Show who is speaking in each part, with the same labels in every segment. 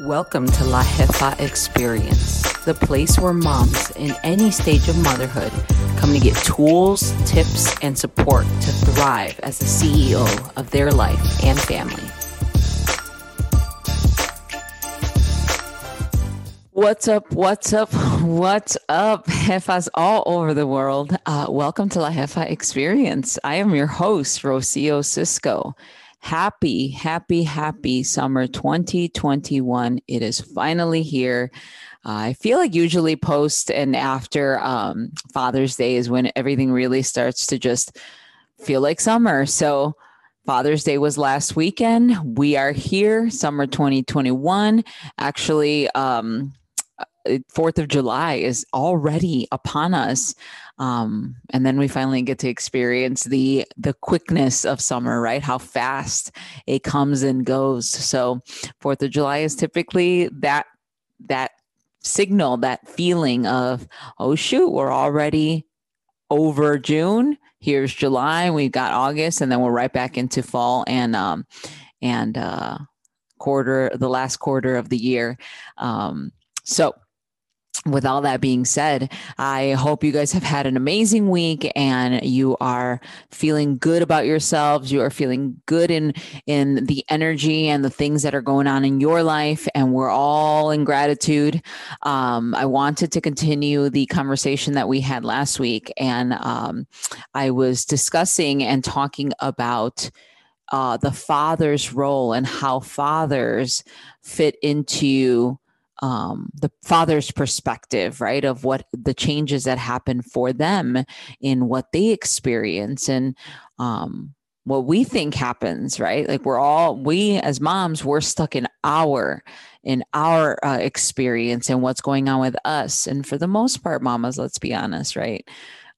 Speaker 1: Welcome to La Jefa Experience, the place where moms in any stage of motherhood come to get tools, tips, and support to thrive as the CEO of their life and family. What's up? What's up? What's up? Jefas all over the world. Uh, welcome to La Jefa Experience. I am your host, Rocio Sisco happy, happy, happy summer 2021. It is finally here. Uh, I feel like usually post and after um, Father's Day is when everything really starts to just feel like summer. So, Father's Day was last weekend. We are here, summer 2021. Actually, um, Fourth of July is already upon us, um, and then we finally get to experience the the quickness of summer, right? How fast it comes and goes. So Fourth of July is typically that that signal, that feeling of oh shoot, we're already over June. Here's July. We've got August, and then we're right back into fall and um, and uh, quarter the last quarter of the year. Um, so with all that being said, I hope you guys have had an amazing week and you are feeling good about yourselves. You are feeling good in in the energy and the things that are going on in your life, and we're all in gratitude. Um, I wanted to continue the conversation that we had last week, and um, I was discussing and talking about. Uh, the father's role and how fathers fit into um, the father's perspective, right, of what the changes that happen for them in what they experience and um, what we think happens, right? Like we're all we as moms, we're stuck in our in our uh, experience and what's going on with us. And for the most part, mamas, let's be honest, right?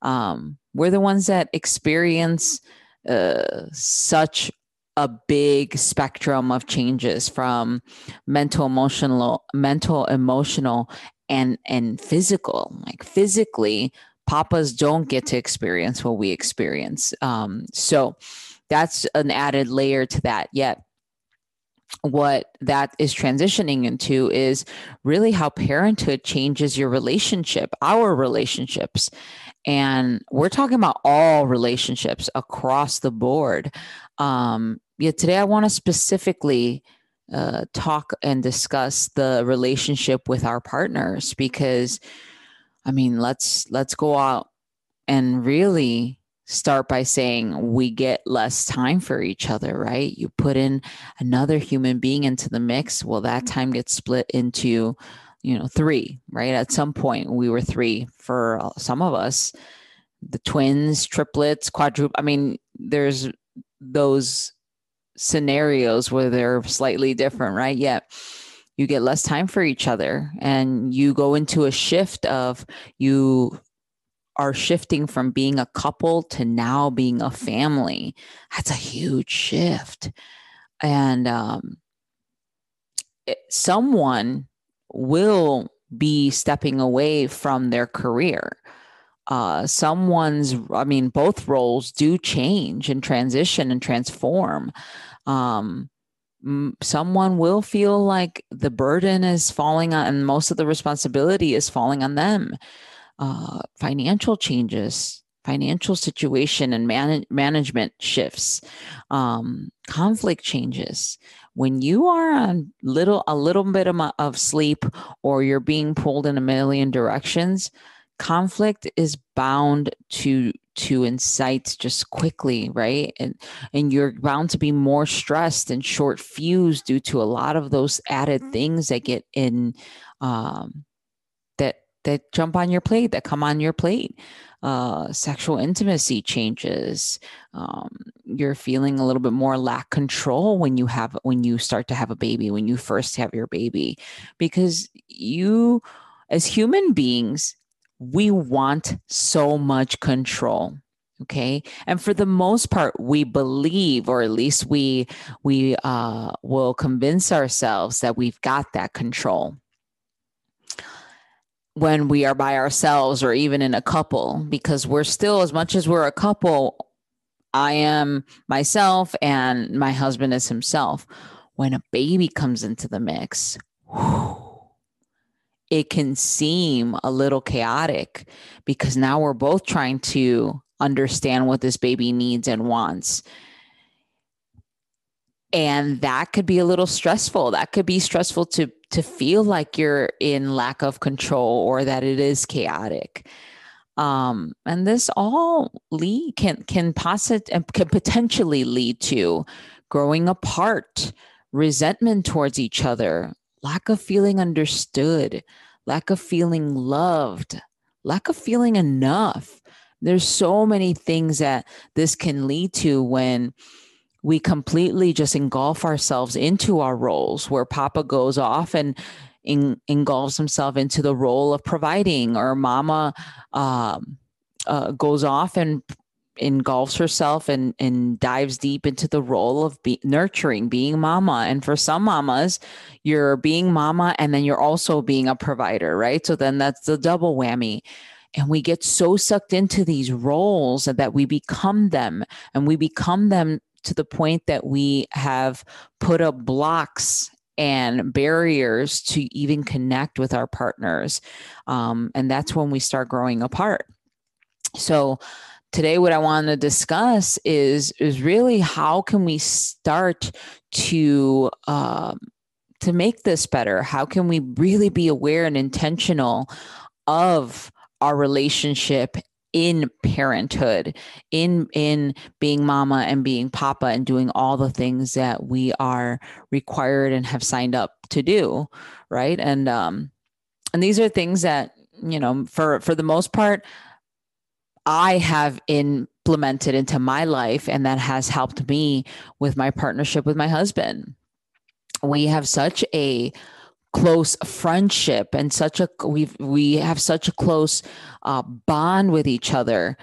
Speaker 1: Um, we're the ones that experience uh, such a big spectrum of changes from mental emotional mental emotional and and physical. Like physically papas don't get to experience what we experience. Um, so that's an added layer to that. Yet what that is transitioning into is really how parenthood changes your relationship our relationships. And we're talking about all relationships across the board. Um, yeah, today I want to specifically uh, talk and discuss the relationship with our partners because, I mean, let's let's go out and really start by saying we get less time for each other, right? You put in another human being into the mix, well, that time gets split into, you know, three, right? At some point, we were three for some of us, the twins, triplets, quadruple. I mean, there's those scenarios where they're slightly different, right? Yet you get less time for each other and you go into a shift of you are shifting from being a couple to now being a family. That's a huge shift. And um, it, someone will be stepping away from their career uh, someone's, I mean, both roles do change and transition and transform. Um, someone will feel like the burden is falling on, and most of the responsibility is falling on them. Uh, financial changes, financial situation and man- management shifts, um, conflict changes. When you are on little a little bit of, of sleep, or you're being pulled in a million directions, conflict is bound to to incite just quickly right? And and you're bound to be more stressed and short fused due to a lot of those added things that get in um that that jump on your plate that come on your plate. Uh, sexual intimacy changes. Um, you're feeling a little bit more lack control when you have when you start to have a baby, when you first have your baby, because you, as human beings, we want so much control okay? And for the most part we believe or at least we we uh, will convince ourselves that we've got that control. When we are by ourselves or even in a couple because we're still as much as we're a couple i am myself and my husband is himself. When a baby comes into the mix it can seem a little chaotic because now we're both trying to understand what this baby needs and wants. And that could be a little stressful. That could be stressful to to feel like you're in lack of control or that it is chaotic. Um, and this all lead can can posit can potentially lead to growing apart, resentment towards each other, lack of feeling understood, lack of feeling loved, lack of feeling enough. There's so many things that this can lead to when we completely just engulf ourselves into our roles where papa goes off and in, engulfs himself into the role of providing or mama um, uh, goes off and engulfs herself and, and dives deep into the role of be, nurturing, being mama. And for some mamas, you're being mama and then you're also being a provider, right? So then that's the double whammy. And we get so sucked into these roles that we become them and we become them to the point that we have put up blocks and barriers to even connect with our partners. Um, and that's when we start growing apart. So, today what i want to discuss is is really how can we start to um, to make this better? How can we really be aware and intentional of our relationship in parenthood in in being mama and being papa and doing all the things that we are required and have signed up to do right? And um and these are things that you know for for the most part I have implemented into my life, and that has helped me with my partnership with my husband. We have such a close friendship and such a we we have such a close uh, bond with each other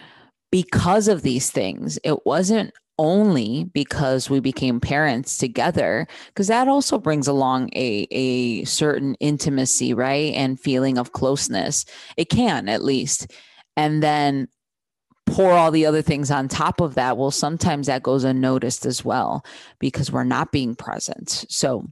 Speaker 1: because of these things. It wasn't only because we became parents together because that also brings along a a certain intimacy right and feeling of closeness it can at least and then pour all the other things on top of that, well, sometimes that goes unnoticed as well because we're not being present. So,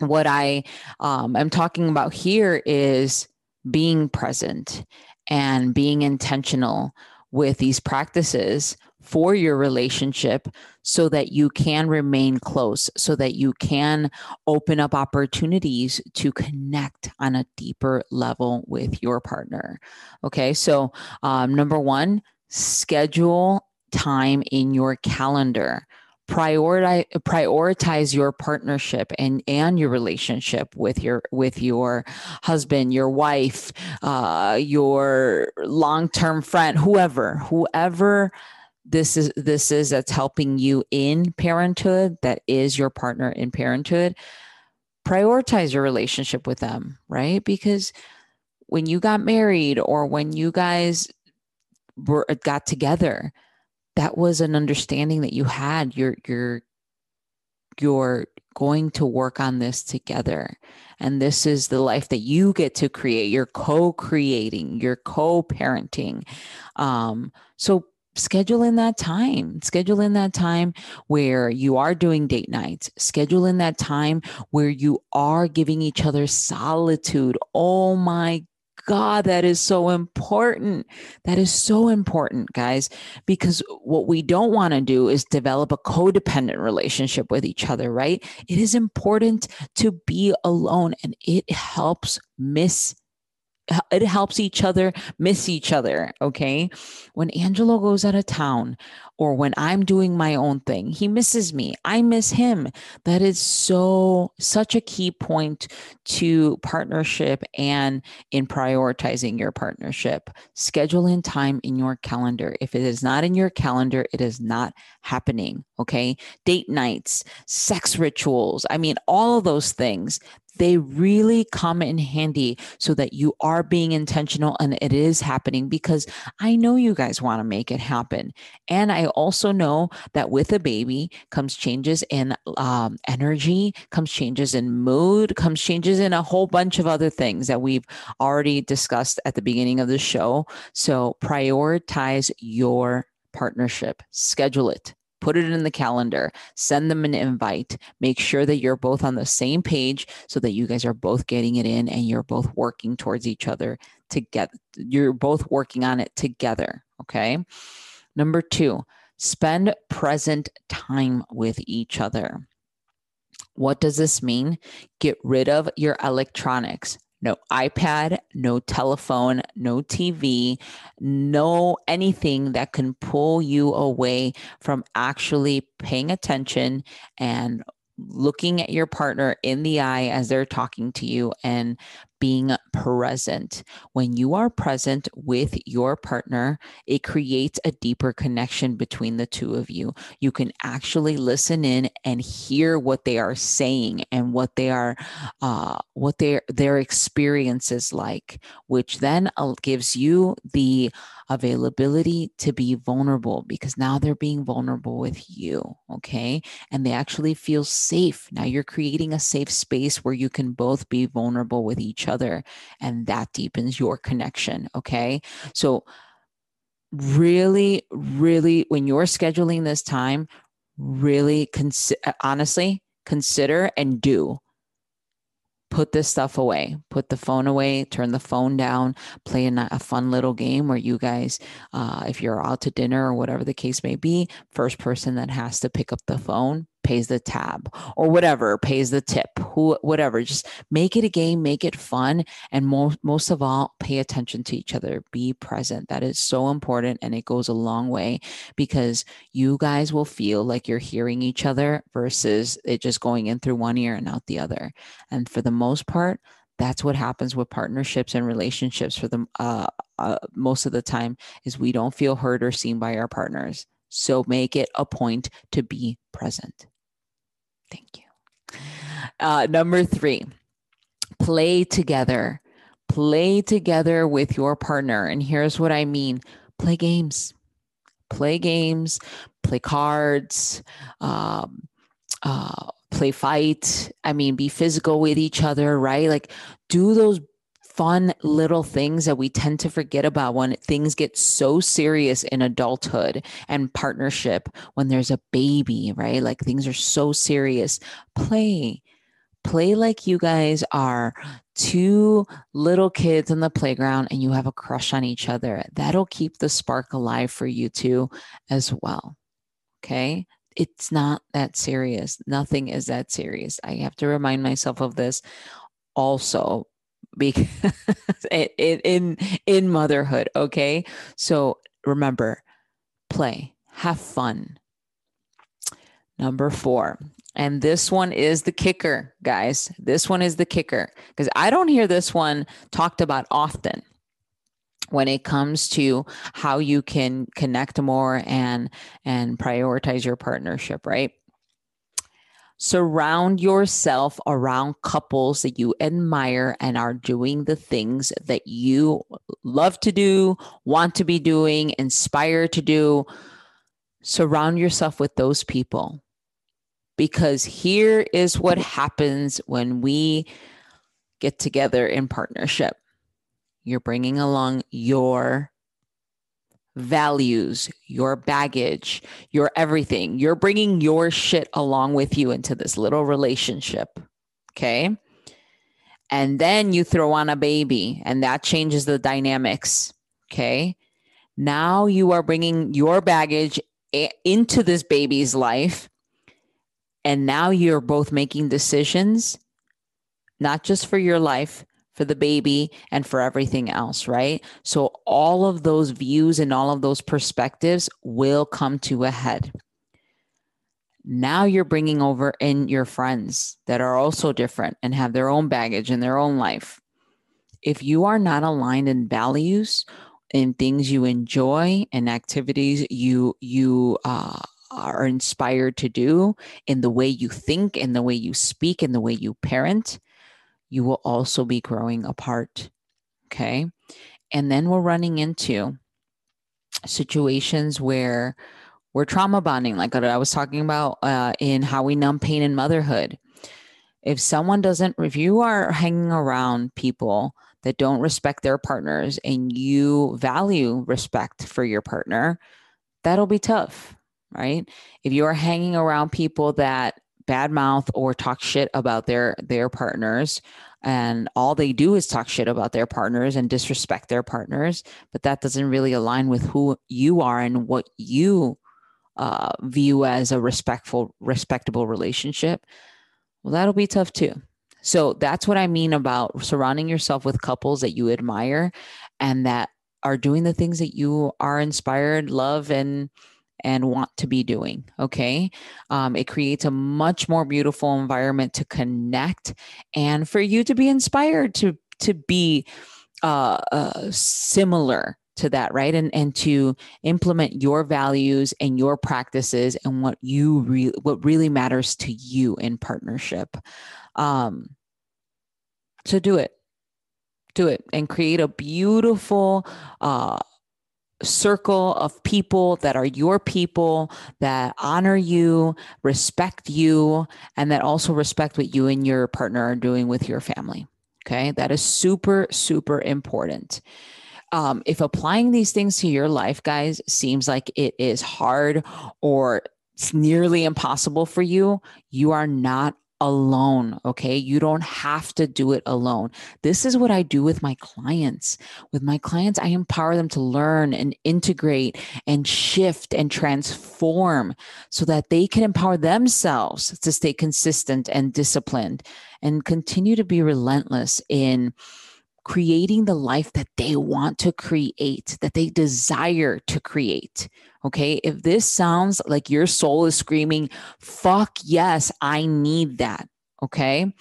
Speaker 1: what I um, am talking about here is being present and being intentional with these practices for your relationship so that you can remain close, so that you can open up opportunities to connect on a deeper level with your partner. Okay, so um, number one, schedule time in your calendar. Prioritize prioritize your partnership and and your relationship with your with your husband your wife uh, your long-term friend whoever whoever this is this is that's helping you in parenthood that is your partner in parenthood prioritize your relationship with them right? Because when you got married or when you guys were uh, got together that was an understanding that you had. You're you're you're going to work on this together. And this is the life that you get to create. You're co-creating you're co-parenting. Um, so schedule in that time. Schedule in that time where you are doing date nights. Schedule in that time where you are giving each other solitude. Oh my God, that is so important. That is so important, guys, because what we don't want to do is develop a codependent relationship with each other, right? It is important to be alone and it helps miss it helps each other miss each other. Okay. When Angelo goes out of town or when I'm doing my own thing, he misses me. I miss him. That is so, such a key point to partnership and in prioritizing your partnership. Schedule in time in your calendar. If it is not in your calendar, it is not happening. Okay. Date nights, sex rituals. I mean, all of those things they really come in handy so that you are being intentional and it is happening because I know you guys want to make it happen. And I also know that with a baby comes changes in um, energy, comes changes in mood, comes changes in a whole bunch of other things that we've already discussed at the beginning of the show. So prioritize your partnership, schedule it put it in the calendar, send them an invite, make sure that you're both on the same page so that you guys are both getting it in and you're both working towards each other to get, you're both working on it together. Okay. Number two, spend present time with each other. What does this mean? Get rid of your electronics no iPad, no telephone, no TV, no anything that can pull you away from actually paying attention and looking at your partner in the eye as they're talking to you and being present. When you are present with your partner, it creates a deeper connection between the two of you. You can actually listen in and hear what they are saying and what they are, uh, what their their experience is like, which then uh, gives you the availability to be vulnerable because now they're being vulnerable with you. Okay. And they actually feel safe. Now you're creating a safe space where you can both be vulnerable with each other. And that deepens your connection. Okay. So, really, really, when you're scheduling this time, really consider, honestly, consider and do put this stuff away. Put the phone away turn the phone down play a, a fun little game where you guys uh, if you're out to dinner or whatever the case may be first person that has to pick up the phone pays the tab or whatever pays the tip who whatever just make it a game make it fun and most most of all pay attention to each other be present. That is so important and it goes a long way because you guys will feel like you're hearing each other versus it just going in through one ear and out the other. And for the most part that's what happens with partnerships and relationships for the uh, uh, most of the time is we don't feel heard or seen by our partners. So make it a point to be present Thank you. Uh, number three, play together. Play together with your partner. And here's what I mean play games. Play games, play cards, um, uh, play fight. I mean, be physical with each other, right? Like, do those fun little things that we tend to forget about when things get so serious in adulthood and partnership when there's a baby, right? Like things are so serious. Play. Play like you guys are two little kids in the playground and you have a crush on each other. That'll keep the spark alive for you too, as well. Okay it's not that serious. Nothing is that serious. I have to remind myself of this also because in in motherhood okay? So remember play have fun. Number 4 and this one is the kicker guys. This one is the kicker because i don't hear this one talked about often when it comes to how you can connect more and and prioritize your partnership right Surround yourself around couples that you admire and are doing the things that you love to do, want to be doing, inspire to do. Surround yourself with those people. Because here is what happens when we get together in partnership you're bringing along your values, your baggage, your everything. You're bringing your shit along with you into this little relationship. Okay. And then you throw on a baby, and that changes the dynamics. Okay. Now you are bringing your baggage eh, into this baby's life. And now you're both making decisions, not just for your life, for the baby and for everything else, right? So all of those views and all of those perspectives will come to a head. Now you're bringing over in your friends that are also different and have their own baggage in their own life. If you are not aligned in values, in things you enjoy and activities you you uh, are inspired to do, in the way you think, in the way you speak, in the way you parent, you will also be growing apart. Okay. And then we're running into situations where we're trauma bonding, like I was talking about uh, in how we numb pain in motherhood. If someone doesn't, if you are hanging around people that don't respect their partners and you value respect for your partner, that'll be tough. right? If you're hanging around people that badmouth or talk shit about their their partners. And all they do is talk shit about their partners and disrespect their partners. But that doesn't really align with who you are and what you uh, view as a respectful respectable relationship. Well that'll be tough too. So that's what i mean about surrounding yourself with couples that you admire and that are doing the things that you are inspired love and and want to be doing. Okay. Um, it creates a much more beautiful environment to connect and for you to be inspired to, to be uh, uh, similar to that right and and to implement your values and your practices and what you really what really matters to you in partnership um so do it do it and create a beautiful uh circle of people that are your people, that honor you, respect you, and that also respect what you and your partner are doing with your family. Okay. That is super, super important. Um, if applying these things to your life, guys, seems like it is hard or it's nearly impossible for you, you are not alone. Okay. You don't have to do it alone. This is what I do with my clients. With my clients, I empower them to learn and integrate and shift and transform so that they can empower themselves to stay consistent and disciplined and continue to be relentless in creating the life that they want to create, that they desire to create. Okay. If this sounds like your soul is screaming, fuck yes, I need that. Okay.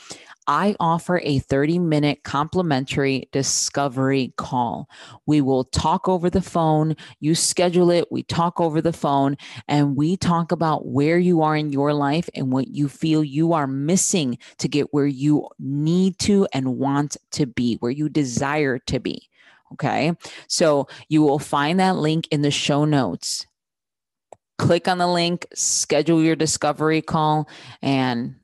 Speaker 1: I offer a 30 minute complimentary discovery call. We will talk over the phone. You schedule it. We talk over the phone and we talk about where you are in your life and what you feel you are missing to get where you need to and want to be, where you desire to be. Okay. So you will find that link in the show notes. Click on the link, schedule your discovery call, and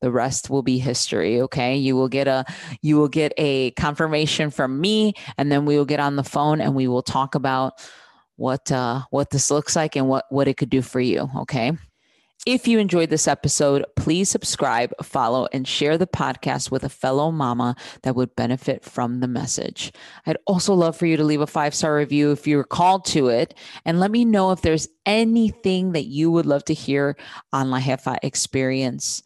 Speaker 1: the rest will be history okay you will get a you will get a confirmation from me and then we will get on the phone and we will talk about what uh what this looks like and what what it could do for you okay if you enjoyed this episode, please subscribe, follow, and share the podcast with a fellow mama that would benefit from the message. I'd also love for you to leave a five star review if you're called to it, and let me know if there's anything that you would love to hear on La Jefa experience.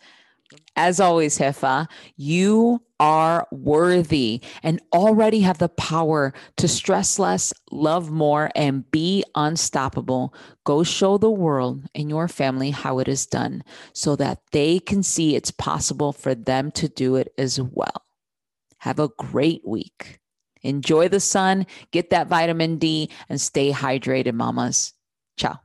Speaker 1: As always, Jefa, you are worthy and already have the power to stress less, love more, and be unstoppable. Go show the world and your family how it is done so that they can see it's possible for them to do it as well. Have a great week. Enjoy the sun, get that vitamin D, and stay hydrated, mamas. Ciao.